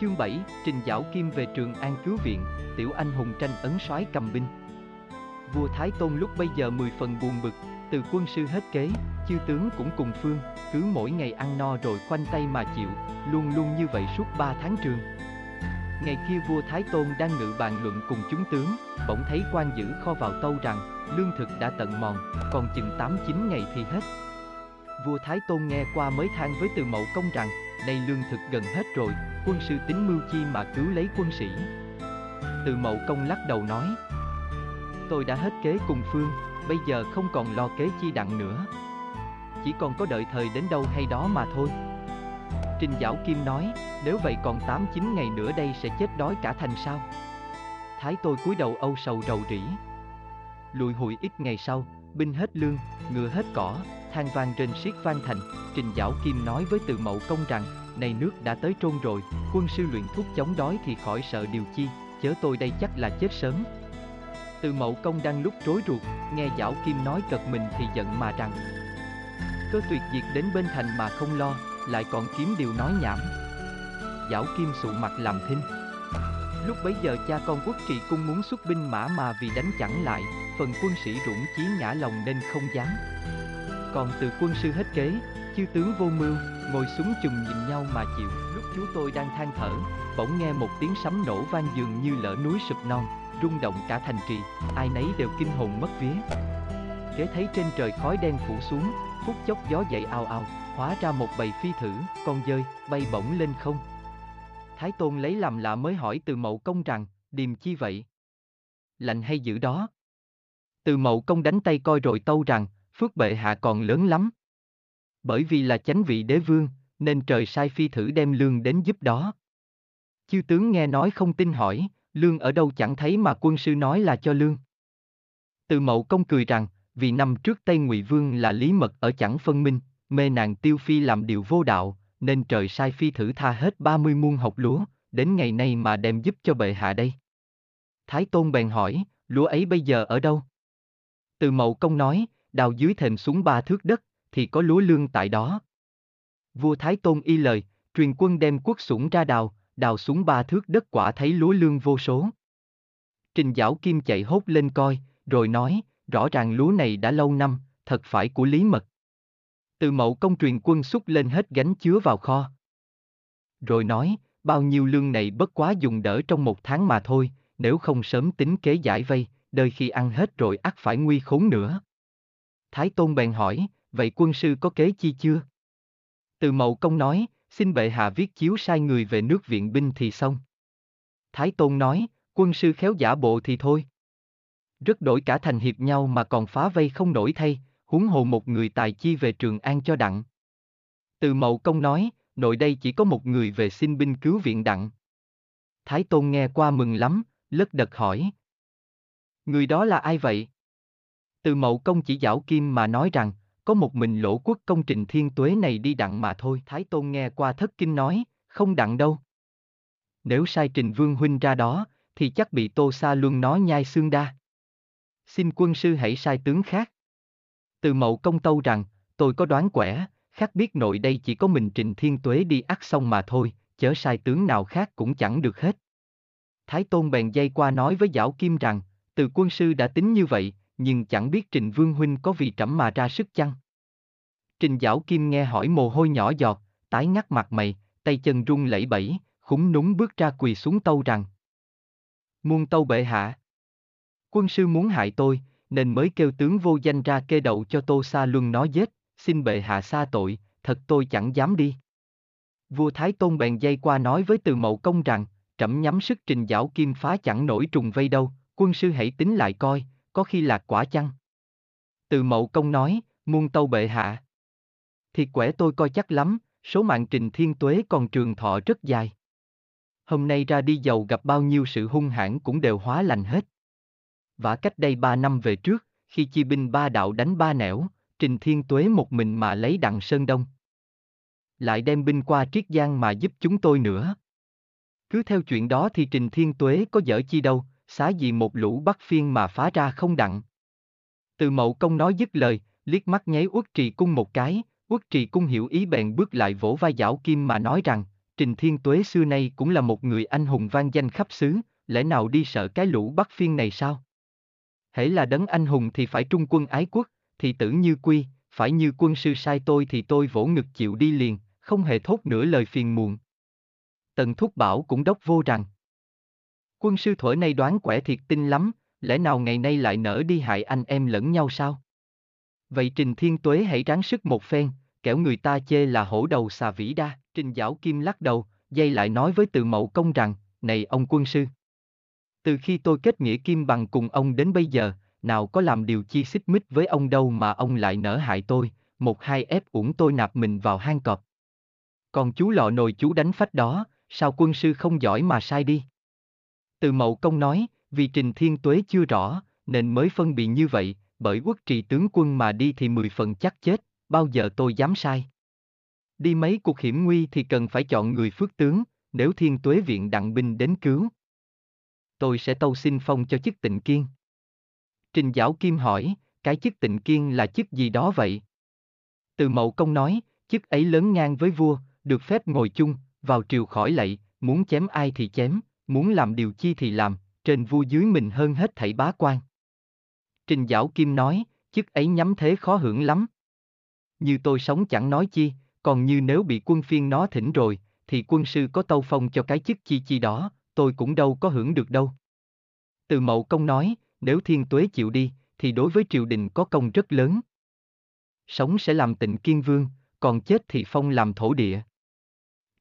Chương 7, Trình Giảo Kim về Trường An cứu viện, tiểu anh hùng tranh ấn soái cầm binh. Vua Thái Tôn lúc bây giờ mười phần buồn bực, từ quân sư hết kế, chư tướng cũng cùng phương, cứ mỗi ngày ăn no rồi khoanh tay mà chịu, luôn luôn như vậy suốt ba tháng trường. Ngày kia vua Thái Tôn đang ngự bàn luận cùng chúng tướng, bỗng thấy quan giữ kho vào tâu rằng, lương thực đã tận mòn, còn chừng 8-9 ngày thì hết. Vua Thái Tôn nghe qua mới than với từ mậu công rằng, nay lương thực gần hết rồi, quân sư tính mưu chi mà cứu lấy quân sĩ. Từ mậu công lắc đầu nói, tôi đã hết kế cùng phương, bây giờ không còn lo kế chi đặng nữa. Chỉ còn có đợi thời đến đâu hay đó mà thôi. Trình Giảo Kim nói, nếu vậy còn 8-9 ngày nữa đây sẽ chết đói cả thành sao? Thái tôi cúi đầu âu sầu rầu rĩ. Lùi hụi ít ngày sau, binh hết lương, ngựa hết cỏ, than vang trên siết vang thành, Trình Giảo Kim nói với Từ Mậu Công rằng, này nước đã tới trôn rồi, quân sư luyện thuốc chống đói thì khỏi sợ điều chi, chớ tôi đây chắc là chết sớm. Từ Mậu Công đang lúc rối ruột, nghe Giảo Kim nói cật mình thì giận mà rằng, cơ tuyệt diệt đến bên thành mà không lo, lại còn kiếm điều nói nhảm. Giảo Kim sụ mặt làm thinh. Lúc bấy giờ cha con quốc trị cung muốn xuất binh mã mà vì đánh chẳng lại, phần quân sĩ rủng chí ngã lòng nên không dám. Còn từ quân sư hết kế, chư tướng vô mưu, ngồi súng chùm nhìn nhau mà chịu. Lúc chú tôi đang than thở, bỗng nghe một tiếng sấm nổ vang dường như lỡ núi sụp non, rung động cả thành trì, ai nấy đều kinh hồn mất vía. Kế thấy trên trời khói đen phủ xuống, phút chốc gió dậy ao ao, hóa ra một bầy phi thử, con dơi, bay bổng lên không. Thái Tôn lấy làm lạ mới hỏi từ mậu công rằng, điềm chi vậy? Lạnh hay dữ đó? Từ mậu công đánh tay coi rồi tâu rằng, phước bệ hạ còn lớn lắm. Bởi vì là chánh vị đế vương, nên trời sai phi thử đem lương đến giúp đó. Chư tướng nghe nói không tin hỏi, lương ở đâu chẳng thấy mà quân sư nói là cho lương. Từ mậu công cười rằng, vì năm trước Tây Ngụy Vương là Lý Mật ở chẳng phân minh, mê nàng tiêu phi làm điều vô đạo, nên trời sai phi thử tha hết 30 muôn học lúa, đến ngày nay mà đem giúp cho bệ hạ đây. Thái Tôn bèn hỏi, lúa ấy bây giờ ở đâu? Từ mậu công nói, đào dưới thềm xuống ba thước đất, thì có lúa lương tại đó. Vua Thái Tôn y lời, truyền quân đem quốc sủng ra đào, đào xuống ba thước đất quả thấy lúa lương vô số. Trình Giảo Kim chạy hốt lên coi, rồi nói, rõ ràng lúa này đã lâu năm, thật phải của Lý Mật. Từ mậu công truyền quân xúc lên hết gánh chứa vào kho. Rồi nói, bao nhiêu lương này bất quá dùng đỡ trong một tháng mà thôi, nếu không sớm tính kế giải vây, đời khi ăn hết rồi ắt phải nguy khốn nữa. Thái Tôn bèn hỏi, vậy quân sư có kế chi chưa? Từ mậu công nói, xin bệ hạ viết chiếu sai người về nước viện binh thì xong. Thái Tôn nói, quân sư khéo giả bộ thì thôi. Rất đổi cả thành hiệp nhau mà còn phá vây không nổi thay, huống hồ một người tài chi về Trường An cho đặng. Từ mậu công nói, nội đây chỉ có một người về xin binh cứu viện đặng. Thái Tôn nghe qua mừng lắm, lất đật hỏi. Người đó là ai vậy? Từ mậu công chỉ giảo kim mà nói rằng, có một mình lỗ quốc công trình thiên tuế này đi đặng mà thôi. Thái Tôn nghe qua thất kinh nói, không đặng đâu. Nếu sai trình vương huynh ra đó, thì chắc bị tô sa luân nó nhai xương đa. Xin quân sư hãy sai tướng khác. Từ mậu công tâu rằng, tôi có đoán quẻ, khác biết nội đây chỉ có mình trình thiên tuế đi ắt xong mà thôi, chớ sai tướng nào khác cũng chẳng được hết. Thái Tôn bèn dây qua nói với Giảo Kim rằng, từ quân sư đã tính như vậy, nhưng chẳng biết Trình Vương Huynh có vì trẫm mà ra sức chăng? Trình Giảo Kim nghe hỏi mồ hôi nhỏ giọt, tái ngắt mặt mày, tay chân run lẩy bẩy, khúng núng bước ra quỳ xuống tâu rằng. Muôn tâu bệ hạ. Quân sư muốn hại tôi, nên mới kêu tướng vô danh ra kê đậu cho Tô Sa Luân nó giết, xin bệ hạ xa tội, thật tôi chẳng dám đi. Vua Thái Tôn bèn dây qua nói với từ mậu công rằng, trẫm nhắm sức trình giảo kim phá chẳng nổi trùng vây đâu, quân sư hãy tính lại coi, có khi lạc quả chăng? Từ mậu công nói, muôn tâu bệ hạ. Thiệt quẻ tôi coi chắc lắm, số mạng trình thiên tuế còn trường thọ rất dài. Hôm nay ra đi giàu gặp bao nhiêu sự hung hãn cũng đều hóa lành hết. Và cách đây ba năm về trước, khi chi binh ba đạo đánh ba nẻo, Trình Thiên Tuế một mình mà lấy đặng Sơn Đông. Lại đem binh qua Triết Giang mà giúp chúng tôi nữa. Cứ theo chuyện đó thì Trình Thiên Tuế có dở chi đâu, xá gì một lũ bắt phiên mà phá ra không đặng. Từ mậu công nói dứt lời, liếc mắt nháy uất trì cung một cái, uất trì cung hiểu ý bèn bước lại vỗ vai giảo kim mà nói rằng, Trình Thiên Tuế xưa nay cũng là một người anh hùng vang danh khắp xứ, lẽ nào đi sợ cái lũ bắt phiên này sao? Hễ là đấng anh hùng thì phải trung quân ái quốc, thì tử như quy, phải như quân sư sai tôi thì tôi vỗ ngực chịu đi liền, không hề thốt nửa lời phiền muộn. Tần Thúc Bảo cũng đốc vô rằng. Quân sư thuở nay đoán quẻ thiệt tinh lắm, lẽ nào ngày nay lại nỡ đi hại anh em lẫn nhau sao? Vậy Trình Thiên Tuế hãy ráng sức một phen, kẻo người ta chê là hổ đầu xà vĩ đa. Trình Giảo Kim lắc đầu, dây lại nói với từ mậu công rằng, này ông quân sư. Từ khi tôi kết nghĩa kim bằng cùng ông đến bây giờ, nào có làm điều chi xích mích với ông đâu mà ông lại nỡ hại tôi, một hai ép uổng tôi nạp mình vào hang cọp. Còn chú lọ nồi chú đánh phách đó, sao quân sư không giỏi mà sai đi? Từ mậu công nói, vì trình thiên tuế chưa rõ, nên mới phân biệt như vậy, bởi quốc trì tướng quân mà đi thì mười phần chắc chết, bao giờ tôi dám sai. Đi mấy cuộc hiểm nguy thì cần phải chọn người phước tướng, nếu thiên tuế viện đặng binh đến cứu. Tôi sẽ tâu xin phong cho chức tịnh kiên. Trình Giảo Kim hỏi, cái chức tịnh kiên là chức gì đó vậy? Từ mậu công nói, chức ấy lớn ngang với vua, được phép ngồi chung, vào triều khỏi lạy, muốn chém ai thì chém, muốn làm điều chi thì làm, trên vua dưới mình hơn hết thảy bá quan. Trình Giảo Kim nói, chức ấy nhắm thế khó hưởng lắm. Như tôi sống chẳng nói chi, còn như nếu bị quân phiên nó thỉnh rồi, thì quân sư có tâu phong cho cái chức chi chi đó, tôi cũng đâu có hưởng được đâu. Từ mậu công nói, nếu thiên tuế chịu đi, thì đối với triều đình có công rất lớn. Sống sẽ làm tịnh kiên vương, còn chết thì phong làm thổ địa.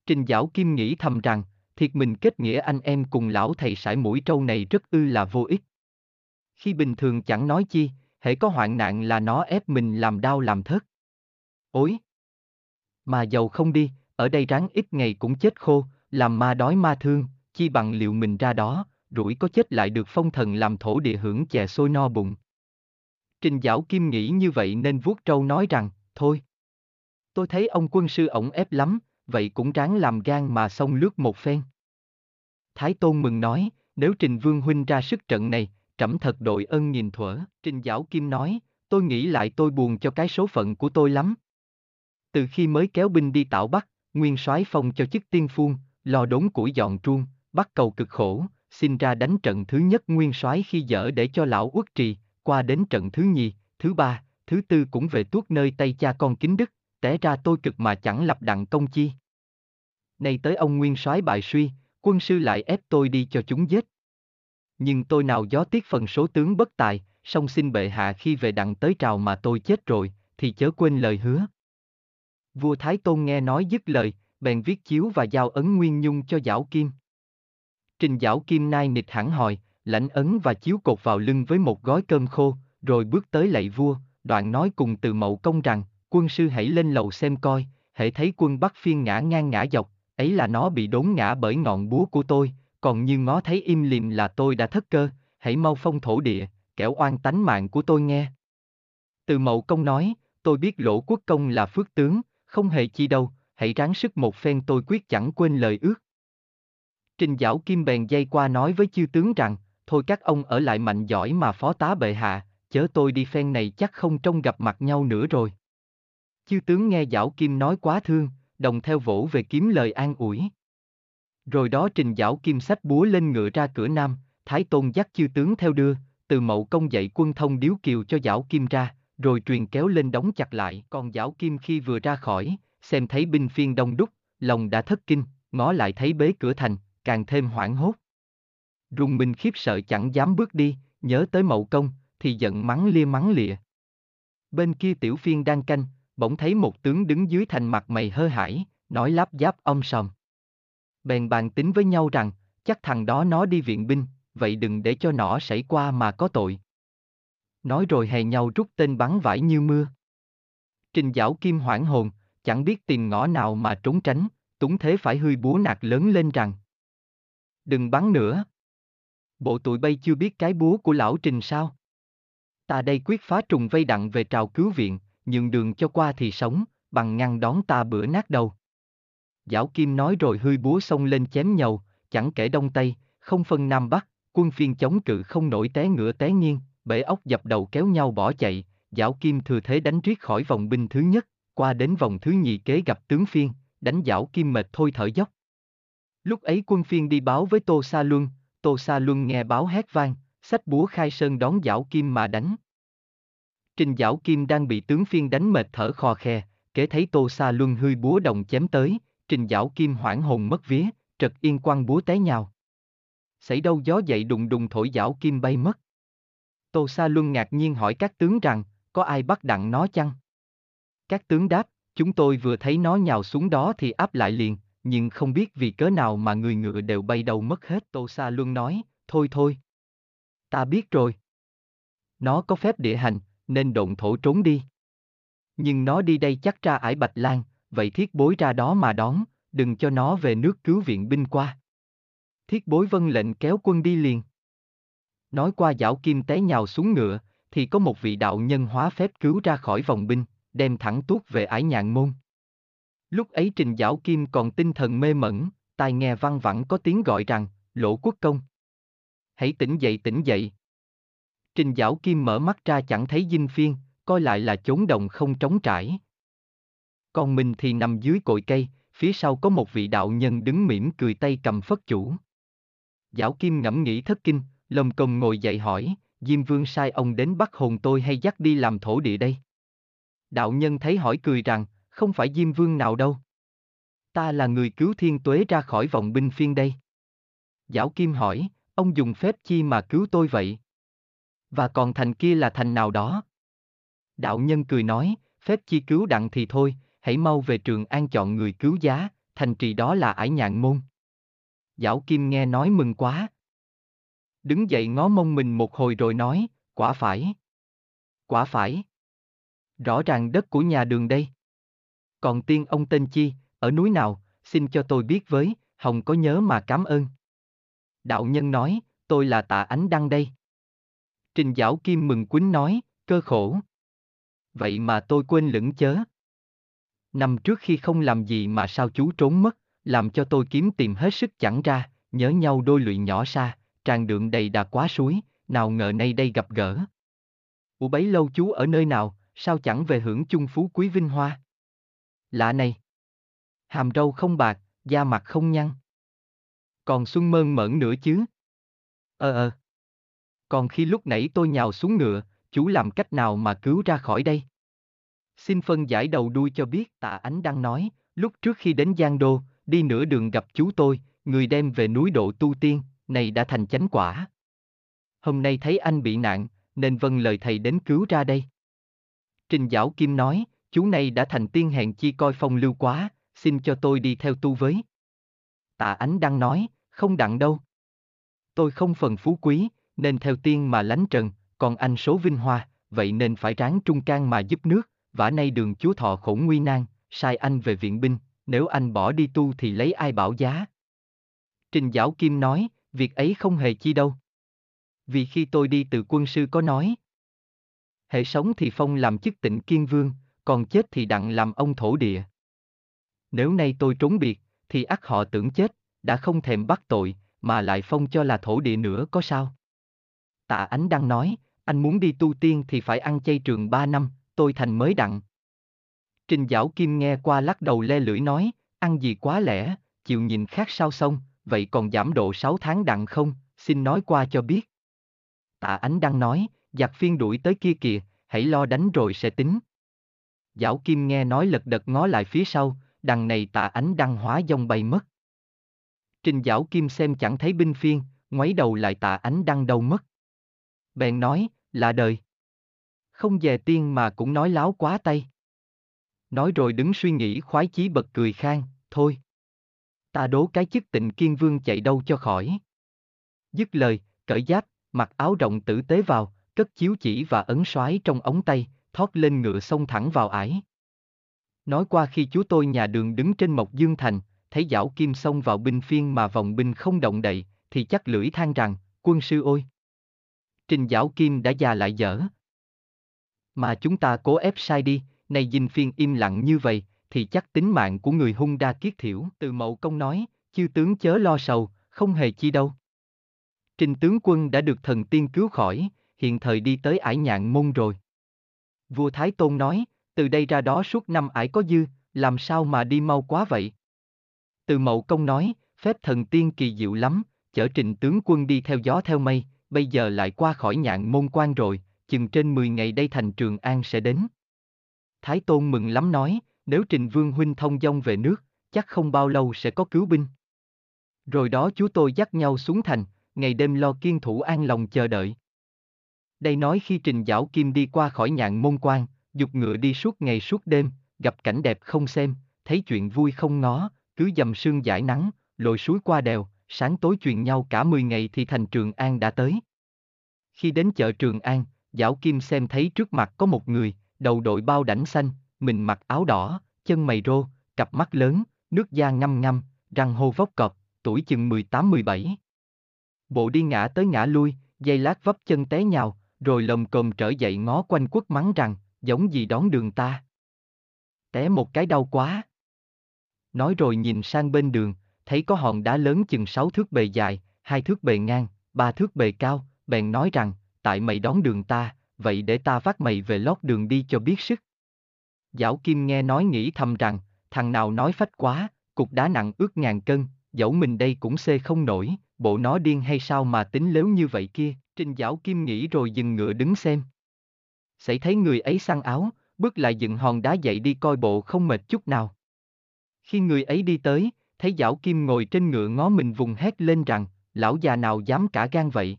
Trình Giảo Kim nghĩ thầm rằng, thiệt mình kết nghĩa anh em cùng lão thầy sải mũi trâu này rất ư là vô ích. Khi bình thường chẳng nói chi, hễ có hoạn nạn là nó ép mình làm đau làm thất. Ôi! Mà giàu không đi, ở đây ráng ít ngày cũng chết khô, làm ma đói ma thương, chi bằng liệu mình ra đó, rủi có chết lại được phong thần làm thổ địa hưởng chè sôi no bụng. Trình Giảo Kim nghĩ như vậy nên vuốt trâu nói rằng, thôi. Tôi thấy ông quân sư ổng ép lắm, vậy cũng ráng làm gan mà xông lướt một phen. Thái Tôn mừng nói, nếu Trình Vương Huynh ra sức trận này, trẫm thật đội ân nhìn thuở. Trình Giảo Kim nói, tôi nghĩ lại tôi buồn cho cái số phận của tôi lắm. Từ khi mới kéo binh đi tạo Bắc, Nguyên soái phong cho chức tiên phuôn, lo đốn củi dọn truông, bắt cầu cực khổ, xin ra đánh trận thứ nhất Nguyên soái khi dở để cho lão uất trì, qua đến trận thứ nhì, thứ ba, thứ tư cũng về tuốt nơi tay cha con kính đức, té ra tôi cực mà chẳng lập đặng công chi. Nay tới ông Nguyên soái bại suy, quân sư lại ép tôi đi cho chúng giết. Nhưng tôi nào gió tiếc phần số tướng bất tài, song xin bệ hạ khi về đặng tới trào mà tôi chết rồi, thì chớ quên lời hứa. Vua Thái Tôn nghe nói dứt lời, bèn viết chiếu và giao ấn nguyên nhung cho Giảo Kim. Trình Giảo Kim nai nịch hẳn hòi, lãnh ấn và chiếu cột vào lưng với một gói cơm khô, rồi bước tới lạy vua, đoạn nói cùng từ mậu công rằng, quân sư hãy lên lầu xem coi, hãy thấy quân Bắc phiên ngã ngang ngã dọc, ấy là nó bị đốn ngã bởi ngọn búa của tôi, còn như ngó thấy im lìm là tôi đã thất cơ, hãy mau phong thổ địa, kẻo oan tánh mạng của tôi nghe. Từ mậu công nói, tôi biết lỗ quốc công là phước tướng, không hề chi đâu, hãy ráng sức một phen tôi quyết chẳng quên lời ước. Trình Giảo Kim bèn dây qua nói với chư tướng rằng, thôi các ông ở lại mạnh giỏi mà phó tá bệ hạ, chớ tôi đi phen này chắc không trông gặp mặt nhau nữa rồi. Chư tướng nghe Giảo Kim nói quá thương, đồng theo vỗ về kiếm lời an ủi. Rồi đó Trình Giảo Kim sách búa lên ngựa ra cửa nam, Thái Tôn dắt chư tướng theo đưa, từ mậu công dạy quân thông điếu kiều cho Giảo Kim ra, rồi truyền kéo lên đóng chặt lại. Còn Giảo Kim khi vừa ra khỏi, xem thấy binh phiên đông đúc, lòng đã thất kinh, ngó lại thấy bế cửa thành, càng thêm hoảng hốt. Rùng mình khiếp sợ chẳng dám bước đi, nhớ tới mậu công, thì giận mắng lia mắng lịa. Bên kia tiểu phiên đang canh, bỗng thấy một tướng đứng dưới thành mặt mày hơ hải, nói lắp giáp ông sòm. Bèn bàn tính với nhau rằng, chắc thằng đó nó đi viện binh, vậy đừng để cho nó xảy qua mà có tội. Nói rồi hè nhau rút tên bắn vải như mưa. Trình giảo kim hoảng hồn, chẳng biết tìm ngõ nào mà trốn tránh, túng thế phải hươi búa nạt lớn lên rằng. Đừng bắn nữa. Bộ tụi bay chưa biết cái búa của lão Trình sao? Ta đây quyết phá trùng vây đặng về trào cứu viện, nhường đường cho qua thì sống, bằng ngăn đón ta bữa nát đầu. Giảo Kim nói rồi hươi búa xông lên chém nhầu, chẳng kể đông tây, không phân nam bắc, quân phiên chống cự không nổi té ngựa té nghiêng, bể ốc dập đầu kéo nhau bỏ chạy, Giảo Kim thừa thế đánh riết khỏi vòng binh thứ nhất, qua đến vòng thứ nhì kế gặp tướng phiên, đánh Giảo Kim mệt thôi thở dốc. Lúc ấy quân phiên đi báo với Tô Sa Luân, Tô Sa Luân nghe báo hét vang, sách búa khai sơn đón Giảo Kim mà đánh. Trình Giảo Kim đang bị tướng phiên đánh mệt thở khò khe, kế thấy Tô Sa Luân hươi búa đồng chém tới, Trình Giảo Kim hoảng hồn mất vía, trật yên quăng búa té nhào. Xảy đâu gió dậy đùng đùng thổi Giảo Kim bay mất. Tô Sa Luân ngạc nhiên hỏi các tướng rằng, có ai bắt đặng nó chăng? Các tướng đáp, chúng tôi vừa thấy nó nhào xuống đó thì áp lại liền, nhưng không biết vì cớ nào mà người ngựa đều bay đầu mất hết. Tô Sa Luân nói, thôi thôi. Ta biết rồi. Nó có phép địa hành, nên độn thổ trốn đi. Nhưng nó đi đây chắc ra ải Bạch Lan, vậy thiết bối ra đó mà đón, đừng cho nó về nước cứu viện binh qua. Thiết bối vân lệnh kéo quân đi liền. Nói qua Giảo kim té nhào xuống ngựa, thì có một vị đạo nhân hóa phép cứu ra khỏi vòng binh, đem thẳng tuốt về ải nhạn môn. Lúc ấy Trình Giảo Kim còn tinh thần mê mẩn, tai nghe văng vẳng có tiếng gọi rằng, lỗ quốc công. Hãy tỉnh dậy tỉnh dậy. Trình Giảo Kim mở mắt ra chẳng thấy dinh phiên, coi lại là chốn đồng không trống trải. Còn mình thì nằm dưới cội cây, phía sau có một vị đạo nhân đứng mỉm cười tay cầm phất chủ. Giảo Kim ngẫm nghĩ thất kinh, lồng cồng ngồi dậy hỏi, Diêm Vương sai ông đến bắt hồn tôi hay dắt đi làm thổ địa đây? Đạo nhân thấy hỏi cười rằng, không phải Diêm Vương nào đâu. Ta là người cứu thiên tuế ra khỏi vòng binh phiên đây. Giảo Kim hỏi, ông dùng phép chi mà cứu tôi vậy? Và còn thành kia là thành nào đó? Đạo nhân cười nói, phép chi cứu đặng thì thôi, hãy mau về trường an chọn người cứu giá, thành trì đó là ải nhạn môn. Giảo Kim nghe nói mừng quá. Đứng dậy ngó mông mình một hồi rồi nói, quả phải. Quả phải. Rõ ràng đất của nhà đường đây. Còn tiên ông tên chi, ở núi nào, xin cho tôi biết với, Hồng có nhớ mà cảm ơn. Đạo nhân nói, tôi là tạ ánh đăng đây. Trình giáo Kim mừng quýnh nói, cơ khổ. Vậy mà tôi quên lửng chớ. Năm trước khi không làm gì mà sao chú trốn mất, làm cho tôi kiếm tìm hết sức chẳng ra, nhớ nhau đôi lụy nhỏ xa, tràn đường đầy đà quá suối, nào ngờ nay đây gặp gỡ. Ủa bấy lâu chú ở nơi nào, sao chẳng về hưởng chung phú quý vinh hoa? Lạ này. Hàm râu không bạc, da mặt không nhăn. Còn xuân mơn mởn nữa chứ? Ờ ờ. Còn khi lúc nãy tôi nhào xuống ngựa, chú làm cách nào mà cứu ra khỏi đây? Xin phân giải đầu đuôi cho biết tạ ánh đang nói, lúc trước khi đến Giang Đô, đi nửa đường gặp chú tôi, người đem về núi độ tu tiên, này đã thành chánh quả. Hôm nay thấy anh bị nạn, nên vâng lời thầy đến cứu ra đây. Trình Giảo Kim nói, chú này đã thành tiên hẹn chi coi phong lưu quá, xin cho tôi đi theo tu với. Tạ Ánh đang nói, không đặng đâu. Tôi không phần phú quý, nên theo tiên mà lánh trần, còn anh số vinh hoa, vậy nên phải ráng trung can mà giúp nước, vả nay đường chúa thọ khổ nguy nan, sai anh về viện binh, nếu anh bỏ đi tu thì lấy ai bảo giá. Trình Giảo Kim nói, việc ấy không hề chi đâu. Vì khi tôi đi từ quân sư có nói, hệ sống thì phong làm chức tịnh kiên vương, còn chết thì đặng làm ông thổ địa. Nếu nay tôi trốn biệt, thì ắt họ tưởng chết, đã không thèm bắt tội, mà lại phong cho là thổ địa nữa có sao? Tạ Ánh đang nói, anh muốn đi tu tiên thì phải ăn chay trường ba năm, tôi thành mới đặng. Trình Giảo Kim nghe qua lắc đầu le lưỡi nói, ăn gì quá lẻ, chịu nhìn khác sao xong, vậy còn giảm độ 6 tháng đặng không, xin nói qua cho biết. Tạ Ánh đang nói, giặc phiên đuổi tới kia kìa, hãy lo đánh rồi sẽ tính. Giảo Kim nghe nói lật đật ngó lại phía sau, đằng này tạ ánh đăng hóa dông bay mất. Trình Giảo Kim xem chẳng thấy binh phiên, ngoáy đầu lại tạ ánh đăng đâu mất. Bèn nói, là đời. Không về tiên mà cũng nói láo quá tay. Nói rồi đứng suy nghĩ khoái chí bật cười khang, thôi. Ta đố cái chức tịnh kiên vương chạy đâu cho khỏi. Dứt lời, cởi giáp, mặc áo rộng tử tế vào, cất chiếu chỉ và ấn xoáy trong ống tay, thoát lên ngựa xông thẳng vào ải. Nói qua khi chú tôi nhà đường đứng trên Mộc Dương Thành, thấy dảo kim xông vào binh phiên mà vòng binh không động đậy, thì chắc lưỡi than rằng, quân sư ôi! Trình dảo kim đã già lại dở. Mà chúng ta cố ép sai đi, nay dinh phiên im lặng như vậy, thì chắc tính mạng của người hung đa kiết thiểu. Từ mậu công nói, chư tướng chớ lo sầu, không hề chi đâu. Trình tướng quân đã được thần tiên cứu khỏi, hiện thời đi tới ải nhạn môn rồi. Vua Thái Tôn nói, từ đây ra đó suốt năm ải có dư, làm sao mà đi mau quá vậy? Từ mậu công nói, phép thần tiên kỳ diệu lắm, chở trình tướng quân đi theo gió theo mây, bây giờ lại qua khỏi nhạn môn quan rồi, chừng trên 10 ngày đây thành Trường An sẽ đến. Thái Tôn mừng lắm nói, nếu Trình Vương Huynh thông dong về nước, chắc không bao lâu sẽ có cứu binh. Rồi đó chú tôi dắt nhau xuống thành, ngày đêm lo kiên thủ an lòng chờ đợi. Đây nói khi Trình Giảo Kim đi qua khỏi nhạn môn quan, dục ngựa đi suốt ngày suốt đêm, gặp cảnh đẹp không xem, thấy chuyện vui không ngó, cứ dầm sương giải nắng, lội suối qua đèo, sáng tối truyền nhau cả 10 ngày thì thành Trường An đã tới. Khi đến chợ Trường An, Giảo Kim xem thấy trước mặt có một người, đầu đội bao đảnh xanh, mình mặc áo đỏ, chân mày rô, cặp mắt lớn, nước da ngăm ngăm, răng hô vóc cọp, tuổi chừng 18-17. Bộ đi ngã tới ngã lui, dây lát vấp chân té nhào, rồi lồng cồm trở dậy ngó quanh quất mắng rằng, giống gì đón đường ta. Té một cái đau quá. Nói rồi nhìn sang bên đường, thấy có hòn đá lớn chừng sáu thước bề dài, hai thước bề ngang, ba thước bề cao, bèn nói rằng, tại mày đón đường ta, vậy để ta vác mày về lót đường đi cho biết sức. Giảo Kim nghe nói nghĩ thầm rằng, thằng nào nói phách quá, cục đá nặng ước ngàn cân, dẫu mình đây cũng xê không nổi, bộ nó điên hay sao mà tính lếu như vậy kia, Trình Giảo Kim nghĩ rồi dừng ngựa đứng xem. Xảy thấy người ấy săn áo, bước lại dựng hòn đá dậy đi coi bộ không mệt chút nào. Khi người ấy đi tới, thấy Giảo Kim ngồi trên ngựa ngó mình vùng hét lên rằng, lão già nào dám cả gan vậy?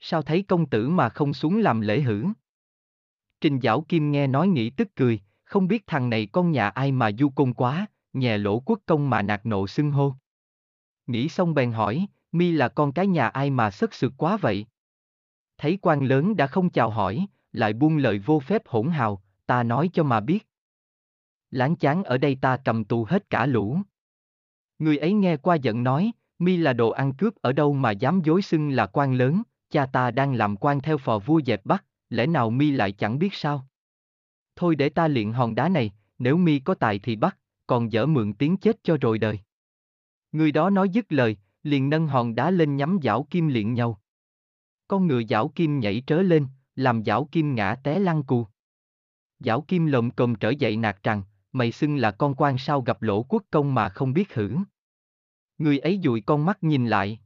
Sao thấy công tử mà không xuống làm lễ hử? Trình Giảo Kim nghe nói nghĩ tức cười, không biết thằng này con nhà ai mà du côn quá, nhè lỗ quốc công mà nạt nộ xưng hô. Nghĩ xong bèn hỏi, mi là con cái nhà ai mà sất sượt quá vậy? Thấy quan lớn đã không chào hỏi, lại buông lời vô phép hỗn hào, ta nói cho mà biết. Láng chán ở đây ta cầm tù hết cả lũ. Người ấy nghe qua giận nói, mi là đồ ăn cướp ở đâu mà dám dối xưng là quan lớn, cha ta đang làm quan theo phò vua dẹp bắt, lẽ nào mi lại chẳng biết sao? Thôi để ta luyện hòn đá này, nếu mi có tài thì bắt, còn dở mượn tiếng chết cho rồi đời. Người đó nói dứt lời, liền nâng hòn đá lên nhắm giảo kim luyện nhau. Con ngựa giảo kim nhảy trớ lên, làm giảo kim ngã té lăn cù. Giảo kim lồm cồm trở dậy nạt rằng, mày xưng là con quan sao gặp lỗ quốc công mà không biết hử. Người ấy dụi con mắt nhìn lại.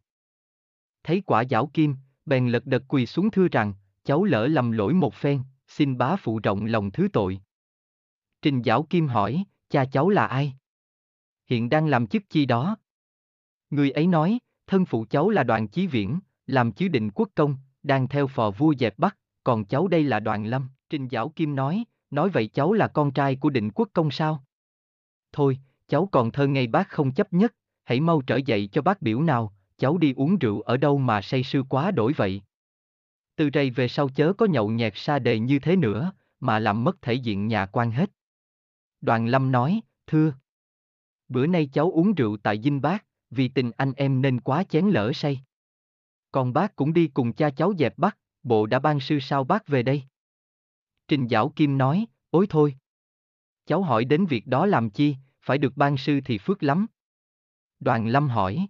Thấy quả giảo kim, bèn lật đật quỳ xuống thưa rằng, cháu lỡ lầm lỗi một phen, xin bá phụ rộng lòng thứ tội. Trình Giảo Kim hỏi, cha cháu là ai? Hiện đang làm chức chi đó? Người ấy nói, thân phụ cháu là đoàn chí viễn, làm chứ định quốc công, đang theo phò vua dẹp Bắc, còn cháu đây là đoàn lâm. Trình Giảo Kim nói, nói vậy cháu là con trai của định quốc công sao? Thôi, cháu còn thơ ngây bác không chấp nhất, hãy mau trở dậy cho bác biểu nào, cháu đi uống rượu ở đâu mà say sư quá đổi vậy. Từ đây về sau chớ có nhậu nhẹt xa đề như thế nữa, mà làm mất thể diện nhà quan hết. Đoàn Lâm nói, thưa. Bữa nay cháu uống rượu tại Dinh Bác, vì tình anh em nên quá chén lỡ say. Còn bác cũng đi cùng cha cháu dẹp bắt, bộ đã ban sư sao bác về đây? Trình Giảo Kim nói, ối thôi. Cháu hỏi đến việc đó làm chi, phải được ban sư thì phước lắm. Đoàn Lâm hỏi.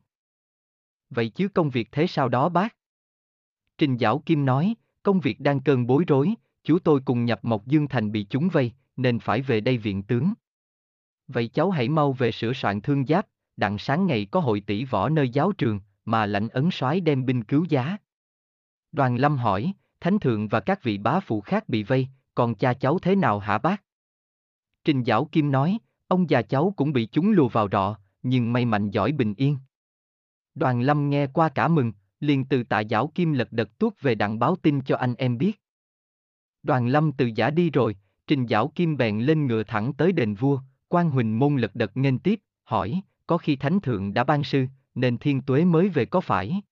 Vậy chứ công việc thế sao đó bác? Trình Giảo Kim nói, công việc đang cơn bối rối, chú tôi cùng nhập Mộc Dương Thành bị chúng vây, nên phải về đây viện tướng. Vậy cháu hãy mau về sửa soạn thương giáp, đặng sáng ngày có hội tỷ võ nơi giáo trường, mà lãnh ấn soái đem binh cứu giá. Đoàn Lâm hỏi, Thánh Thượng và các vị bá phụ khác bị vây, còn cha cháu thế nào hả bác? Trình Giảo Kim nói, ông già cháu cũng bị chúng lùa vào rọ, nhưng may mạnh giỏi bình yên. Đoàn Lâm nghe qua cả mừng, liền từ tạ Giảo Kim lật đật tuốt về đặng báo tin cho anh em biết. Đoàn Lâm từ giả đi rồi, Trình Giảo Kim bèn lên ngựa thẳng tới đền vua, quan huỳnh môn lật đật nghênh tiếp, hỏi, có khi Thánh Thượng đã ban sư, nên thiên tuế mới về có phải?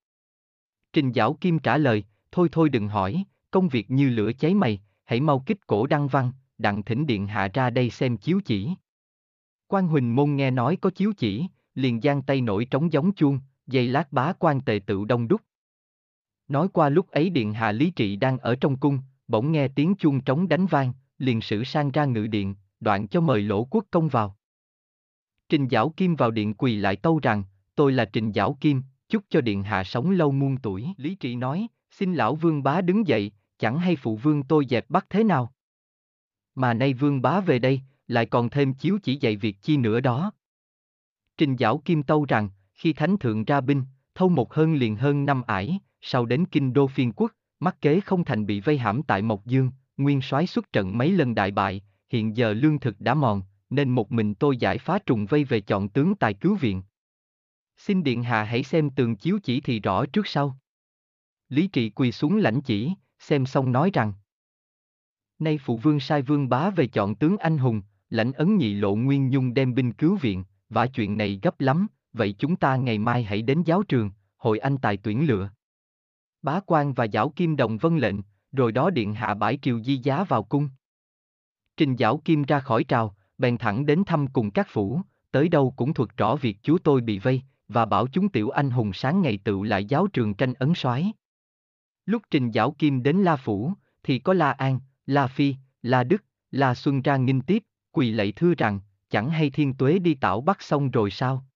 Trình Giảo Kim trả lời, thôi thôi đừng hỏi, công việc như lửa cháy mày, hãy mau kích cổ đăng văn, đặng thỉnh điện hạ ra đây xem chiếu chỉ. Quan Huỳnh Môn nghe nói có chiếu chỉ, liền giang tay nổi trống giống chuông, dây lát bá quan tề tự đông đúc. Nói qua lúc ấy điện hạ lý trị đang ở trong cung, bỗng nghe tiếng chuông trống đánh vang, liền sử sang ra ngự điện, đoạn cho mời lỗ quốc công vào. Trình Giảo Kim vào điện quỳ lại tâu rằng, tôi là Trình Giảo Kim, chúc cho điện hạ sống lâu muôn tuổi. Lý trị nói, xin lão vương bá đứng dậy, chẳng hay phụ vương tôi dẹp bắt thế nào. Mà nay vương bá về đây, lại còn thêm chiếu chỉ dạy việc chi nữa đó. Trình Giảo Kim tâu rằng, Khi thánh thượng ra binh, thâu một hơn liền hơn năm ải, sau đến kinh đô phiên quốc, mắc kế không thành bị vây hãm tại Mộc Dương, nguyên soái xuất trận mấy lần đại bại, hiện giờ lương thực đã mòn, nên một mình tôi giải phá trùng vây về chọn tướng tài cứu viện. Xin điện hạ hãy xem tường chiếu chỉ thì rõ trước sau. Lý trị quỳ xuống lãnh chỉ, xem xong nói rằng. Nay phụ vương sai vương bá về chọn tướng anh hùng, lãnh ấn nhị lộ nguyên nhung đem binh cứu viện, và chuyện này gấp lắm, vậy chúng ta ngày mai hãy đến giáo trường, hội anh tài tuyển lựa. Bá quan và giảo kim đồng vân lệnh, rồi đó điện hạ bãi triều di giá vào cung. Trình giảo kim ra khỏi trào, bèn thẳng đến thăm cùng các phủ, tới đâu cũng thuật rõ việc chúa tôi bị vây, và bảo chúng tiểu anh hùng sáng ngày tự lại giáo trường tranh ấn soái. Lúc Trình Giảo Kim đến La Phủ, thì có La An, La Phi, La Đức, La Xuân ra nghinh tiếp, quỳ lạy thưa rằng, chẳng hay thiên tuế đi tảo bắt xong rồi sao?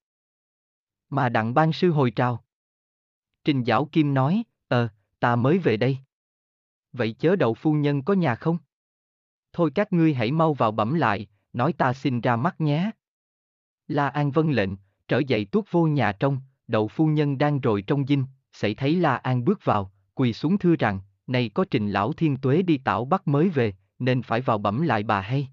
Mà đặng ban sư hồi trào. Trình Giảo Kim nói, ờ, ta mới về đây. Vậy chớ đậu phu nhân có nhà không? Thôi các ngươi hãy mau vào bẩm lại, nói ta xin ra mắt nhé. La An vân lệnh, trở dậy tuốt vô nhà trong, đậu phu nhân đang rồi trong dinh, xảy thấy La An bước vào, quỳ xuống thưa rằng, này có trình lão thiên tuế đi tảo bắt mới về, nên phải vào bẩm lại bà hay.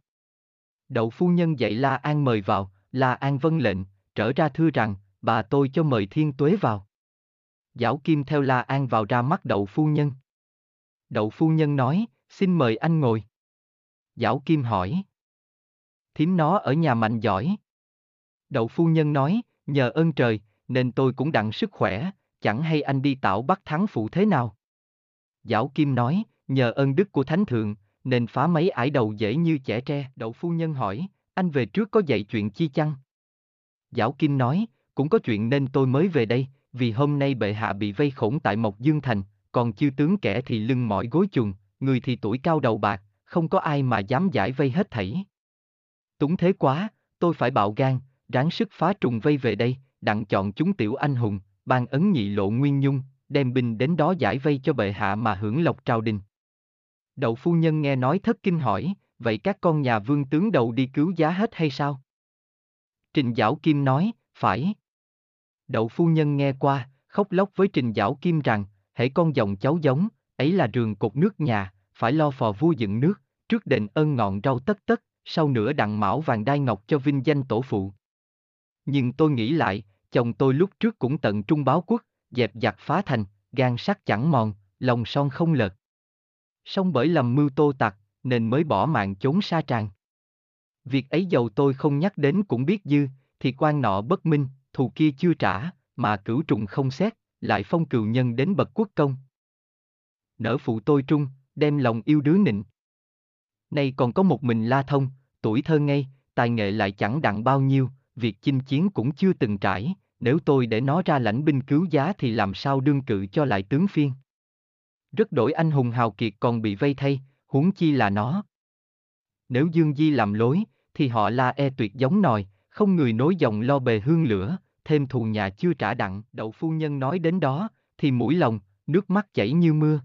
Đậu phu nhân dạy La An mời vào, La An vân lệnh, trở ra thưa rằng, bà tôi cho mời thiên tuế vào. Giảo Kim theo La An vào ra mắt đậu phu nhân. Đậu phu nhân nói, xin mời anh ngồi. Giảo Kim hỏi. Thím nó ở nhà mạnh giỏi. Đậu phu nhân nói, nhờ ơn trời, nên tôi cũng đặng sức khỏe, chẳng hay anh đi tạo bắt thắng phụ thế nào. Giảo Kim nói, nhờ ơn đức của Thánh Thượng, nên phá mấy ải đầu dễ như trẻ tre. Đậu phu nhân hỏi, anh về trước có dạy chuyện chi chăng? Giảo Kim nói, cũng có chuyện nên tôi mới về đây, vì hôm nay bệ hạ bị vây khổng tại Mộc Dương Thành, còn chư tướng kẻ thì lưng mỏi gối chuồng, người thì tuổi cao đầu bạc, không có ai mà dám giải vây hết thảy. Túng thế quá, tôi phải bạo gan, ráng sức phá trùng vây về đây, đặng chọn chúng tiểu anh hùng, ban ấn nhị lộ nguyên nhung, đem binh đến đó giải vây cho bệ hạ mà hưởng lộc trao đình. Đậu phu nhân nghe nói thất kinh hỏi, vậy các con nhà vương tướng đầu đi cứu giá hết hay sao? Trình Giảo Kim nói, phải. Đậu phu nhân nghe qua, khóc lóc với Trình Giảo Kim rằng, hễ con dòng cháu giống, ấy là rường cột nước nhà, phải lo phò vua dựng nước, trước đền ơn ngọn rau tất tất, sau nữa đặng mão vàng đai ngọc cho vinh danh tổ phụ. Nhưng tôi nghĩ lại, chồng tôi lúc trước cũng tận trung báo quốc, dẹp giặc phá thành, gan sắt chẳng mòn, lòng son không lợt. Song bởi lầm mưu tô tặc, nên mới bỏ mạng trốn xa tràng. Việc ấy dầu tôi không nhắc đến cũng biết dư, thì quan nọ bất minh, thù kia chưa trả, mà cửu trùng không xét, lại phong cừu nhân đến bậc quốc công. Nở phụ tôi trung, đem lòng yêu đứa nịnh. Nay còn có một mình La Thông, tuổi thơ ngây, tài nghệ lại chẳng đặng bao nhiêu, việc chinh chiến cũng chưa từng trải, nếu tôi để nó ra lãnh binh cứu giá thì làm sao đương cự cho lại tướng phiên. Rất đổi anh hùng hào kiệt còn bị vây thay, huống chi là nó. Nếu Dương Di làm lối, thì họ la e tuyệt giống nòi, không người nối dòng lo bề hương lửa, thêm thù nhà chưa trả đặng. Đậu phu nhân nói đến đó, thì mũi lòng, nước mắt chảy như mưa.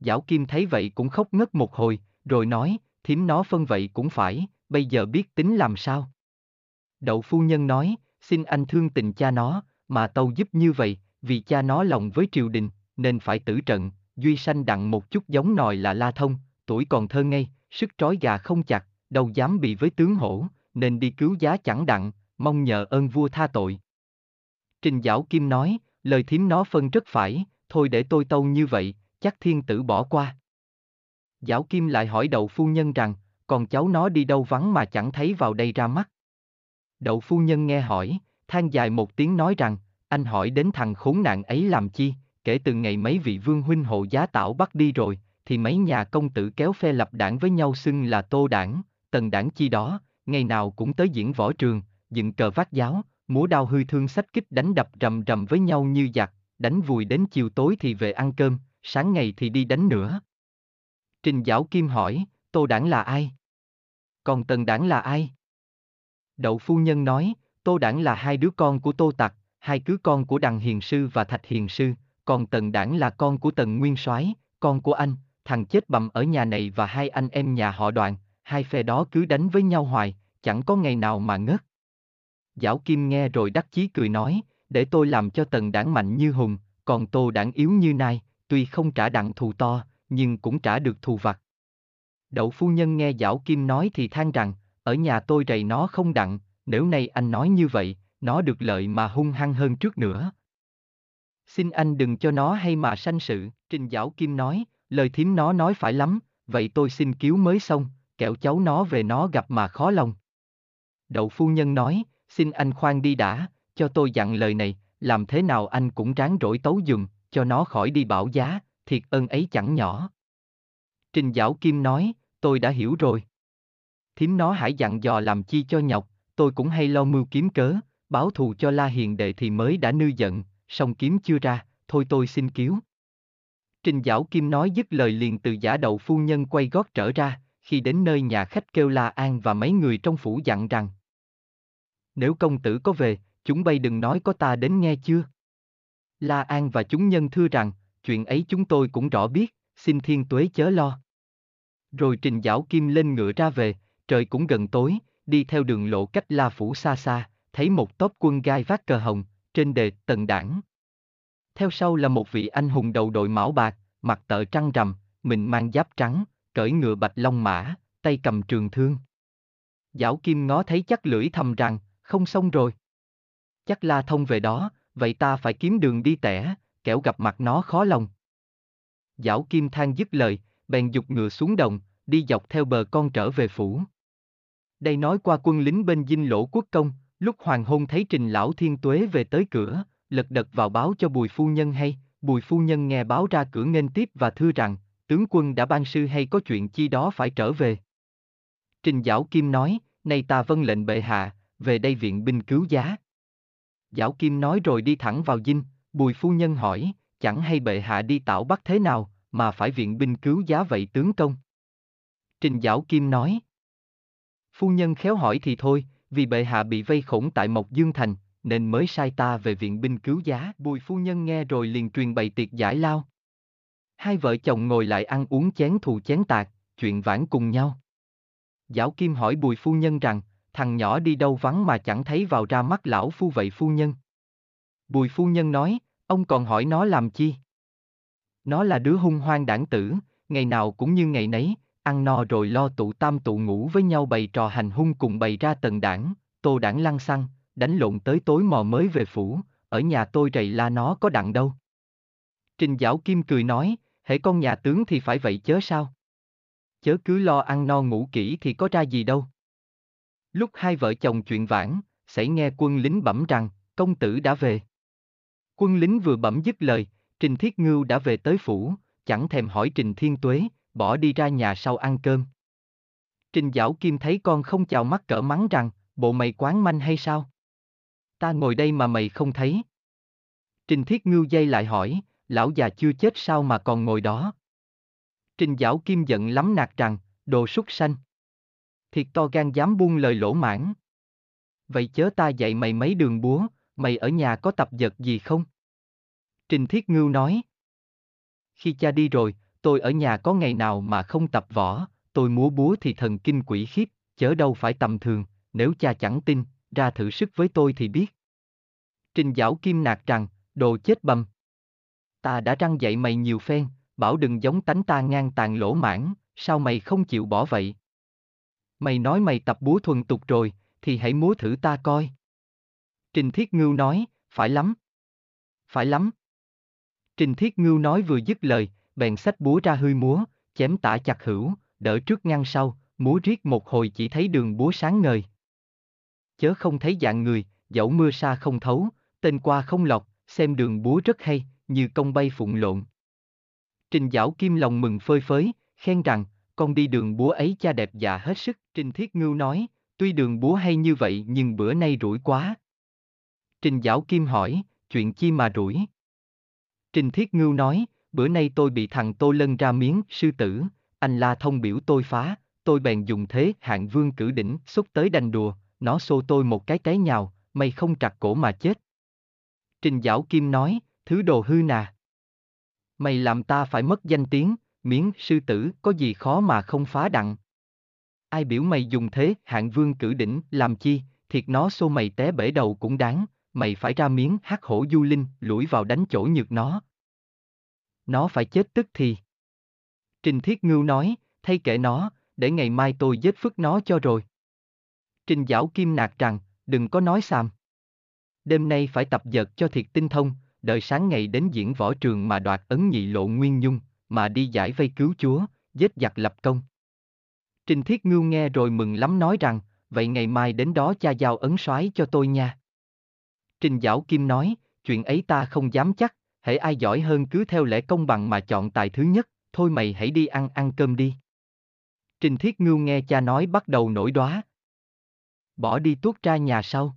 Giảo Kim thấy vậy cũng khóc ngất một hồi, rồi nói, thím nó phân vậy cũng phải, bây giờ biết tính làm sao. Đậu phu nhân nói, xin anh thương tình cha nó, mà tâu giúp như vậy, vì cha nó lòng với triều đình, nên phải tử trận, duy sanh đặng một chút giống nòi là la thông, tuổi còn thơ ngây, sức trói gà không chặt, đâu dám bị với tướng hổ, nên đi cứu giá chẳng đặng, mong nhờ ơn vua tha tội. Trình Giảo Kim nói, lời thím nó phân rất phải, thôi để tôi tâu như vậy, chắc thiên tử bỏ qua. Giảo Kim lại hỏi đậu phu nhân rằng, còn cháu nó đi đâu vắng mà chẳng thấy vào đây ra mắt. Đậu phu nhân nghe hỏi, than dài một tiếng nói rằng, anh hỏi đến thằng khốn nạn ấy làm chi, kể từ ngày mấy vị vương huynh hộ giá tảo bắt đi rồi, thì mấy nhà công tử kéo phe lập đảng với nhau xưng là tô đảng, tần đảng chi đó, ngày nào cũng tới diễn võ trường, dựng cờ vác giáo, múa đao hư thương sách kích đánh đập rầm rầm với nhau như giặc, đánh vùi đến chiều tối thì về ăn cơm, sáng ngày thì đi đánh nữa. Trình giáo Kim hỏi, Tô Đảng là ai? Còn Tần Đảng là ai? Đậu Phu Nhân nói, Tô Đảng là hai đứa con của Tô Tặc, hai cứ con của Đằng Hiền Sư và Thạch Hiền Sư, còn Tần Đảng là con của Tần Nguyên Soái, con của anh, thằng chết bầm ở nhà này và hai anh em nhà họ đoàn, hai phe đó cứ đánh với nhau hoài, chẳng có ngày nào mà ngớt. Giảo Kim nghe rồi đắc chí cười nói, để tôi làm cho tần đảng mạnh như hùng, còn tô đảng yếu như nai, tuy không trả đặng thù to, nhưng cũng trả được thù vặt. Đậu phu nhân nghe Giảo Kim nói thì than rằng, ở nhà tôi rầy nó không đặng, nếu nay anh nói như vậy, nó được lợi mà hung hăng hơn trước nữa. Xin anh đừng cho nó hay mà sanh sự, Trình Giảo Kim nói, lời thím nó nói phải lắm, vậy tôi xin cứu mới xong, kẻo cháu nó về nó gặp mà khó lòng. Đậu phu nhân nói, xin anh khoan đi đã, cho tôi dặn lời này, làm thế nào anh cũng ráng rỗi tấu dùm, cho nó khỏi đi bảo giá, thiệt ơn ấy chẳng nhỏ. Trình Giảo Kim nói, tôi đã hiểu rồi. Thím nó hãy dặn dò làm chi cho nhọc, tôi cũng hay lo mưu kiếm cớ, báo thù cho La Hiền đệ thì mới đã nư giận, song kiếm chưa ra, thôi tôi xin cứu. Trình Giảo Kim nói dứt lời liền từ giả đậu phu nhân quay gót trở ra, khi đến nơi nhà khách kêu La An và mấy người trong phủ dặn rằng Nếu công tử có về, chúng bay đừng nói có ta đến nghe chưa? La An và chúng nhân thưa rằng, chuyện ấy chúng tôi cũng rõ biết, xin thiên tuế chớ lo. Rồi Trình Giảo Kim lên ngựa ra về, trời cũng gần tối, đi theo đường lộ cách La Phủ xa xa, thấy một tốp quân gai vác cờ hồng, trên đề tần đảng. Theo sau là một vị anh hùng đầu đội mão bạc, mặt tợ trăng rằm, mình mang giáp trắng, cởi ngựa bạch long mã, tay cầm trường thương. Giảo Kim ngó thấy chắc lưỡi thầm rằng, không xong rồi. Chắc la thông về đó, vậy ta phải kiếm đường đi tẻ, kẻo gặp mặt nó khó lòng. Giảo Kim than dứt lời, bèn dục ngựa xuống đồng, đi dọc theo bờ con trở về phủ. Đây nói qua quân lính bên dinh lỗ quốc công, lúc hoàng hôn thấy trình lão thiên tuế về tới cửa, lật đật vào báo cho bùi phu nhân hay, bùi phu nhân nghe báo ra cửa nghênh tiếp và thưa rằng, tướng quân đã ban sư hay có chuyện chi đó phải trở về. Trình Giảo Kim nói, nay ta vâng lệnh bệ hạ, về đây viện binh cứu giá. Giảo Kim nói rồi đi thẳng vào dinh, bùi phu nhân hỏi, chẳng hay bệ hạ đi tạo bắt thế nào, mà phải viện binh cứu giá vậy tướng công. Trình Giảo Kim nói. Phu nhân khéo hỏi thì thôi, vì bệ hạ bị vây khổng tại Mộc Dương Thành, nên mới sai ta về viện binh cứu giá. Bùi phu nhân nghe rồi liền truyền bày tiệc giải lao. Hai vợ chồng ngồi lại ăn uống chén thù chén tạc, chuyện vãn cùng nhau. Giáo Kim hỏi bùi phu nhân rằng, thằng nhỏ đi đâu vắng mà chẳng thấy vào ra mắt lão phu vậy phu nhân. Bùi phu nhân nói, ông còn hỏi nó làm chi? Nó là đứa hung hoang đảng tử, ngày nào cũng như ngày nấy, ăn no rồi lo tụ tam tụ ngủ với nhau bày trò hành hung cùng bày ra tần đảng, tô đảng lăng xăng, đánh lộn tới tối mò mới về phủ, ở nhà tôi rầy la nó có đặng đâu. Trình Giảo Kim cười nói, hễ con nhà tướng thì phải vậy chớ sao? Chớ cứ lo ăn no ngủ kỹ thì có ra gì đâu. Lúc hai vợ chồng chuyện vãn, xảy nghe quân lính bẩm rằng, công tử đã về. Quân lính vừa bẩm dứt lời, Trình Thiết Ngưu đã về tới phủ, chẳng thèm hỏi Trình Thiên Tuế, bỏ đi ra nhà sau ăn cơm. Trình Giảo Kim thấy con không chào mắt cỡ mắng rằng, bộ mày quán manh hay sao? Ta ngồi đây mà mày không thấy. Trình Thiết Ngưu dây lại hỏi, lão già chưa chết sao mà còn ngồi đó? Trình Giảo Kim giận lắm nạt rằng, đồ súc sanh. Thiệt to gan dám buông lời lỗ mãn. Vậy chớ ta dạy mày mấy đường búa, mày ở nhà có tập vật gì không? Trình Thiết Ngưu nói. Khi cha đi rồi, tôi ở nhà có ngày nào mà không tập võ, tôi múa búa thì thần kinh quỷ khiếp, chớ đâu phải tầm thường, nếu cha chẳng tin, ra thử sức với tôi thì biết. Trình Giảo Kim nạt rằng, đồ chết bầm. Ta đã răng dạy mày nhiều phen, bảo đừng giống tánh ta ngang tàn lỗ mãn, sao mày không chịu bỏ vậy? Mày nói mày tập búa thuần tục rồi, thì hãy múa thử ta coi. Trình Thiết Ngưu nói, phải lắm. Phải lắm. Trình Thiết Ngưu nói vừa dứt lời, bèn xách búa ra hươi múa, chém tả chặt hữu, đỡ trước ngăn sau, múa riết một hồi chỉ thấy đường búa sáng ngời. Chớ không thấy dạng người, dẫu mưa xa không thấu, tên qua không lọt, xem đường búa rất hay, như công bay phụng lộn. Trình Giảo Kim lòng mừng phơi phới, khen rằng, con đi đường búa ấy cha đẹp dạ hết sức. Trình Thiết Ngưu nói, tuy đường búa hay như vậy nhưng bữa nay rủi quá. Trình Giảo Kim hỏi, chuyện chi mà rủi? Trình Thiết Ngưu nói, bữa nay tôi bị thằng Tô Lân ra miếng, sư tử, anh La Thông biểu tôi phá, tôi bèn dùng thế hạng vương cử đỉnh, xúc tới đành đùa, nó xô tôi một cái té nhào, mày không trặc cổ mà chết. Trình Giảo Kim nói, thứ đồ hư nà. Mày làm ta phải mất danh tiếng, miếng sư tử có gì khó mà không phá đặng. Ai biểu mày dùng thế hạng vương cử đỉnh làm chi, thiệt nó xô mày té bể đầu cũng đáng, mày phải ra miếng hắc hổ du linh, lủi vào đánh chỗ nhược nó. Nó phải chết tức thì. Trình Thiết Ngưu nói, thay kệ nó, để ngày mai tôi giết phức nó cho rồi. Trình Giảo Kim nạt rằng, đừng có nói xàm. Đêm nay phải tập dợt cho thiệt tinh thông, đợi sáng ngày đến diễn võ trường mà đoạt ấn nhị lộ nguyên nhung, mà đi giải vây cứu chúa, giết giặc lập công. Trình Thiết Ngưu nghe rồi mừng lắm nói rằng, vậy ngày mai đến đó cha giao ấn soái cho tôi nha. Trình Giảo Kim nói, chuyện ấy ta không dám chắc, hễ ai giỏi hơn cứ theo lẽ công bằng mà chọn tài thứ nhất, thôi mày hãy đi ăn ăn cơm đi. Trình Thiết Ngưu nghe cha nói bắt đầu nổi đóa, Bỏ đi tuốt ra nhà sau.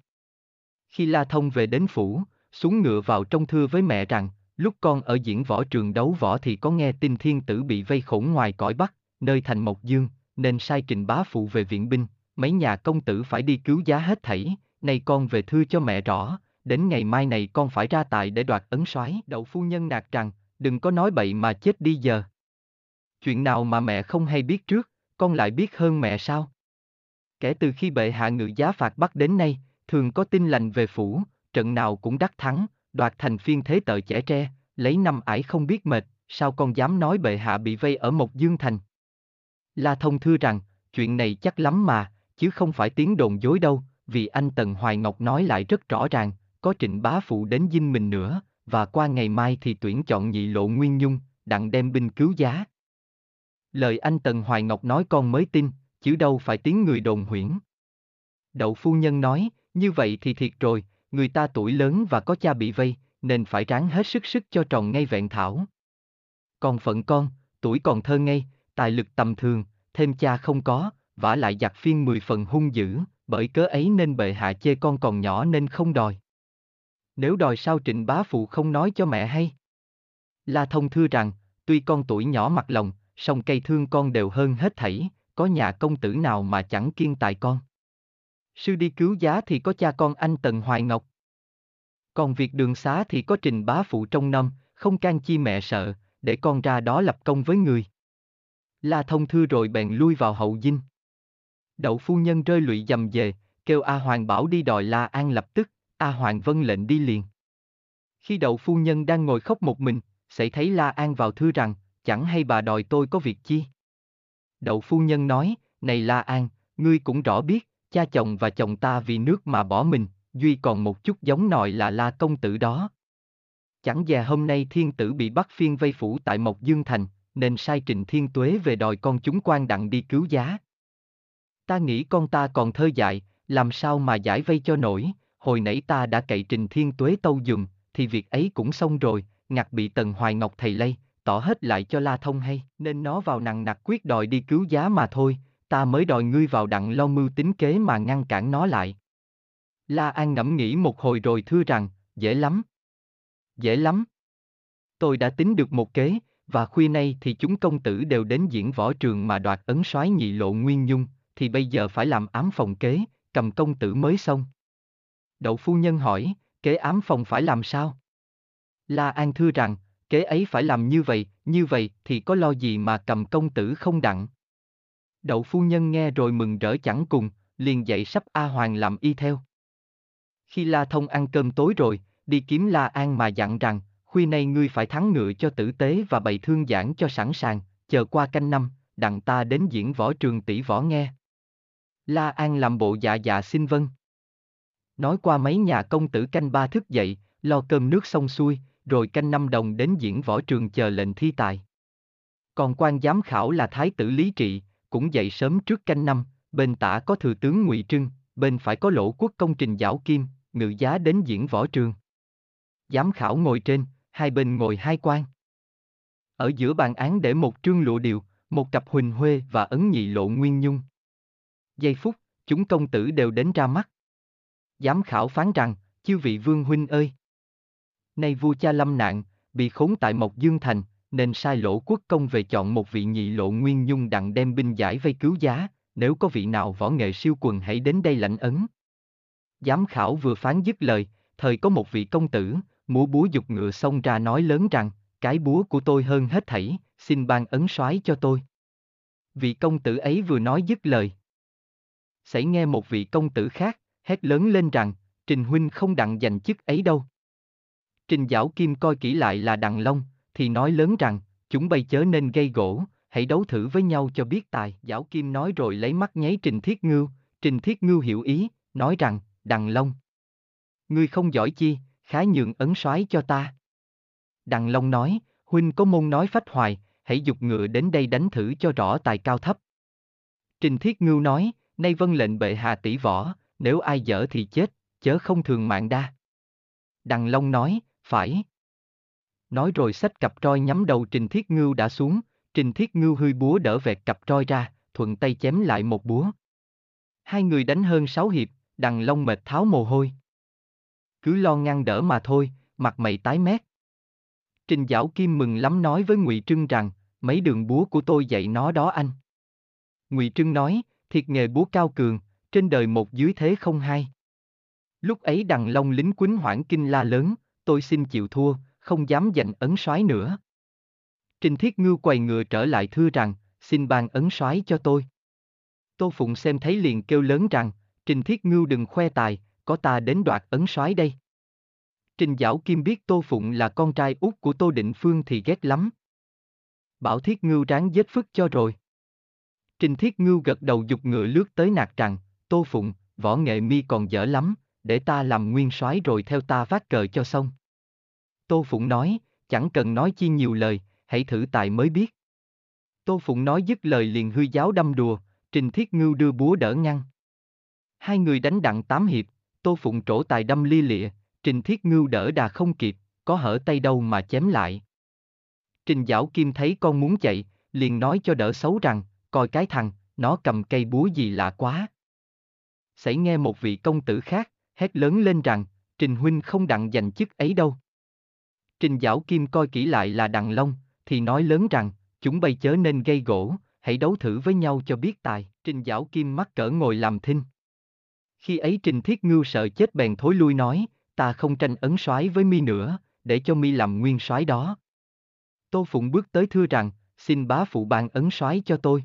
Khi La Thông về đến phủ, xuống ngựa vào trong thưa với mẹ rằng, lúc con ở diễn võ trường đấu võ thì có nghe tin thiên tử bị vây khổn ngoài cõi Bắc, nơi thành Mộc Dương, nên sai trình bá phụ về viện binh, mấy nhà công tử phải đi cứu giá hết thảy, nay con về thưa cho mẹ rõ, đến ngày mai này con phải ra tại để đoạt ấn soái. Đậu phu nhân nạt rằng, đừng có nói bậy mà chết đi giờ. Chuyện nào mà mẹ không hay biết trước, con lại biết hơn mẹ sao? Kể từ khi bệ hạ ngự giá phạt bắt đến nay, thường có tin lành về phủ, trận nào cũng đắc thắng, đoạt thành phiên thế tợ trẻ tre, lấy năm ải không biết mệt, sao con dám nói bệ hạ bị vây ở Mộc Dương Thành? La Thông thưa rằng, chuyện này chắc lắm mà, chứ không phải tiếng đồn dối đâu, vì anh Tần Hoài Ngọc nói lại rất rõ ràng, có trịnh bá phụ đến dinh mình nữa, và qua ngày mai thì tuyển chọn nhị lộ nguyên nhung, đặng đem binh cứu giá. Lời anh Tần Hoài Ngọc nói con mới tin, chứ đâu phải tiếng người đồn huyễn. Đậu phu nhân nói, như vậy thì thiệt rồi, người ta tuổi lớn và có cha bị vây, nên phải ráng hết sức sức cho tròn ngay vẹn thảo. Còn phận con, tuổi còn thơ ngây, tài lực tầm thường, thêm cha không có, vả lại giặc phiên mười phần hung dữ, bởi cớ ấy nên bệ hạ chê con còn nhỏ nên không đòi. Nếu đòi sao trịnh bá phụ không nói cho mẹ hay? La thông thưa rằng, tuy con tuổi nhỏ mặt lòng, song cây thương con đều hơn hết thảy, có nhà công tử nào mà chẳng kiên tài con. Sư đi cứu giá thì có cha con anh Tần Hoài Ngọc. Còn việc đường xá thì có trình bá phụ trong năm, không can chi mẹ sợ, để con ra đó lập công với người. La thông thư rồi bèn lui vào hậu dinh. Đậu phu nhân rơi lụy dầm về, kêu A Hoàng bảo đi đòi La An lập tức, A Hoàng vân lệnh đi liền. Khi đậu phu nhân đang ngồi khóc một mình, sẽ thấy La An vào thư rằng, chẳng hay bà đòi tôi có việc chi. Đậu phu nhân nói, này La An, ngươi cũng rõ biết, cha chồng và chồng ta vì nước mà bỏ mình, duy còn một chút giống nòi là La công tử đó. Chẳng già hôm nay thiên tử bị bắt phiên vây phủ tại Mộc Dương Thành, nên sai Trịnh Thiên Tuế về đòi con chúng quan đặng đi cứu giá. Ta nghĩ con ta còn thơ dại, làm sao mà giải vây cho nổi, hồi nãy ta đã cậy Trình Thiên Tuế tâu dùm, thì việc ấy cũng xong rồi, ngặt bị Tần Hoài Ngọc thầy lây, tỏ hết lại cho La Thông hay, nên nó vào nặng nặc quyết đòi đi cứu giá mà thôi, ta mới đòi ngươi vào đặng lo mưu tính kế mà ngăn cản nó lại. La An ngẫm nghĩ một hồi rồi thưa rằng, dễ lắm. Dễ lắm. Tôi đã tính được một kế, và khuya nay thì chúng công tử đều đến diễn võ trường mà đoạt ấn soái nhị lộ nguyên nhung, thì bây giờ phải làm ám phòng kế, cầm công tử mới xong. Đậu phu nhân hỏi, kế ám phòng phải làm sao? La An thưa rằng, kế ấy phải làm như vậy, như vậy thì có lo gì mà cầm công tử không đặng. Đậu phu nhân nghe rồi mừng rỡ chẳng cùng, liền dậy sắp A Hoàng làm y theo. Khi La Thông ăn cơm tối rồi, đi kiếm La An mà dặn rằng, khuya nay ngươi phải thắng ngựa cho tử tế và bày thương giảng cho sẵn sàng, chờ qua canh năm, đặng ta đến diễn võ trường tỷ võ nghe. La An làm bộ dạ dạ xin vâng. Nói qua mấy nhà công tử canh ba thức dậy, lo cơm nước xong xuôi, rồi canh năm đồng đến diễn võ trường chờ lệnh thi tài. Còn quan giám khảo là Thái tử Lý Trị, cũng dậy sớm trước canh năm, bên tả có thừa tướng Ngụy Trưng, bên phải có lỗ quốc công trình giảo kim, ngự giá đến diễn võ trường. Giám khảo ngồi trên, hai bên ngồi hai quan. Ở giữa bàn án để một trương lụa điều, một cặp huỳnh huê và ấn nhị lộ nguyên nhung. Giây phút, chúng công tử đều đến ra mắt. Giám khảo phán rằng, chư vị vương huynh ơi. Nay vua cha lâm nạn, bị khốn tại Mộc Dương Thành, nên sai lỗ quốc công về chọn một vị nhị lộ nguyên nhung đặng đem binh giải vây cứu giá, nếu có vị nào võ nghệ siêu quần hãy đến đây lãnh ấn. Giám khảo vừa phán dứt lời, thời có một vị công tử, múa búa dục ngựa xông ra nói lớn rằng, cái búa của tôi hơn hết thảy, xin ban ấn soái cho tôi. Vị công tử ấy vừa nói dứt lời. Xảy nghe một vị công tử khác, hét lớn lên rằng, Trình Huynh không đặng giành chức ấy đâu. Trình Giảo Kim coi kỹ lại là Đặng Long, thì nói lớn rằng, chúng bay chớ nên gây gỗ, hãy đấu thử với nhau cho biết tài. Giảo Kim nói rồi lấy mắt nháy Trình Thiết Ngưu, Trình Thiết Ngưu hiểu ý, nói rằng, Đặng Long. Ngươi không giỏi chi, khá nhượng ấn soái cho ta. Đặng Long nói, Huynh có môn nói phách hoài, hãy dục ngựa đến đây đánh thử cho rõ tài cao thấp. Trình Thiết Ngưu nói, nay vân lệnh bệ hạ tỷ võ, nếu ai dở thì chết, chớ không thường mạng đa. Đằng Long nói, phải. Nói rồi xách cặp roi nhắm đầu Trình Thiết Ngưu đã xuống, Trình Thiết Ngưu hươi búa đỡ vẹt cặp roi ra, thuận tay chém lại một búa. Hai người đánh hơn sáu hiệp, Đằng Long mệt tháo mồ hôi. Cứ lo ngăn đỡ mà thôi, mặt mày tái mét. Trình Giảo Kim mừng lắm nói với Ngụy Trưng rằng, mấy đường búa của tôi dạy nó đó anh. Ngụy Trưng nói, thiệt nghề búa cao cường, trên đời một dưới thế không hai. Lúc ấy đằng long lính quýnh hoảng kinh la lớn, tôi xin chịu thua, không dám giành ấn soái nữa. Trình Thiết Ngưu quầy ngựa trở lại thưa rằng, xin ban ấn soái cho tôi. Tô Phụng xem thấy liền kêu lớn rằng, Trình Thiết Ngưu đừng khoe tài, có ta đến đoạt ấn soái đây. Trình Giảo Kim biết Tô Phụng là con trai út của Tô Định Phương thì ghét lắm. Bảo Thiết Ngưu ráng giết phức cho rồi. Trình Thiết Ngưu gật đầu dục ngựa lướt tới nạt rằng, Tô Phụng, võ nghệ mi còn dở lắm, để ta làm nguyên soái rồi theo ta vác cờ cho xong. Tô Phụng nói, chẳng cần nói chi nhiều lời, hãy thử tài mới biết. Tô Phụng nói dứt lời liền hư giáo đâm đùa, Trình Thiết Ngưu đưa búa đỡ ngăn. Hai người đánh đặng tám hiệp, Tô Phụng trổ tài đâm lia lịa, Trình Thiết Ngưu đỡ đà không kịp, có hở tay đâu mà chém lại. Trình Giảo Kim thấy con muốn chạy, liền nói cho đỡ xấu rằng, coi cái thằng, nó cầm cây búa gì lạ quá. Xảy nghe một vị công tử khác, hét lớn lên rằng, Trình Huynh không đặng giành chức ấy đâu. Trình Giảo Kim coi kỹ lại là Đặng Long, thì nói lớn rằng, chúng bay chớ nên gây gỗ, hãy đấu thử với nhau cho biết tài. Trình Giảo Kim mắc cỡ ngồi làm thinh. Khi ấy Trình Thiết Ngưu sợ chết bèn thối lui nói, ta không tranh ấn soái với mi nữa, để cho mi làm nguyên soái đó. Tô Phụng bước tới thưa rằng, xin bá phụ ban ấn soái cho tôi.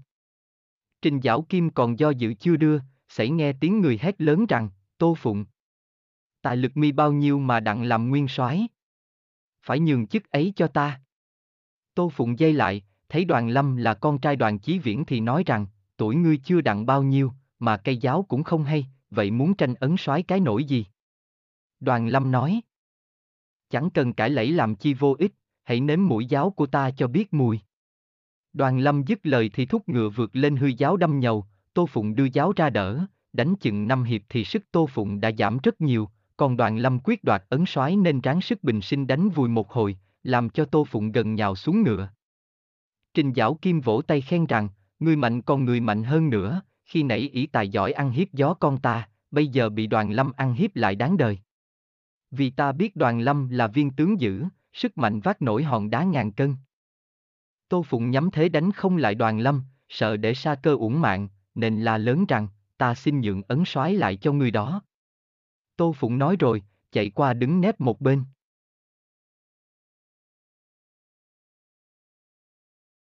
Trình Giảo Kim còn do dự chưa đưa, xảy nghe tiếng người hét lớn rằng, Tô Phụng. Tài lực mi bao nhiêu mà đặng làm nguyên soái? Phải nhường chức ấy cho ta. Tô Phụng dây lại, thấy đoàn lâm là con trai đoàn chí viễn thì nói rằng, tuổi ngươi chưa đặng bao nhiêu, mà cây giáo cũng không hay, vậy muốn tranh ấn soái cái nổi gì? Đoàn lâm nói. Chẳng cần cãi lẫy làm chi vô ích, hãy nếm mũi giáo của ta cho biết mùi. Đoàn lâm dứt lời thì thúc ngựa vượt lên hư giáo đâm nhầu, Tô Phụng đưa giáo ra đỡ, đánh chừng năm hiệp thì sức Tô Phụng đã giảm rất nhiều, còn đoàn lâm quyết đoạt ấn soái nên ráng sức bình sinh đánh vùi một hồi, làm cho Tô Phụng gần nhào xuống ngựa. Trình giáo Kim vỗ tay khen rằng, người mạnh còn người mạnh hơn nữa, khi nãy ý tài giỏi ăn hiếp gió con ta, bây giờ bị đoàn lâm ăn hiếp lại đáng đời. Vì ta biết đoàn lâm là viên tướng dữ, sức mạnh vác nổi hòn đá ngàn cân. Tô Phụng nhắm thế đánh không lại đoàn lâm, sợ để xa cơ uổng mạng, nên la lớn rằng, ta xin nhượng ấn soái lại cho người đó. Tô Phụng nói rồi, chạy qua đứng nép một bên.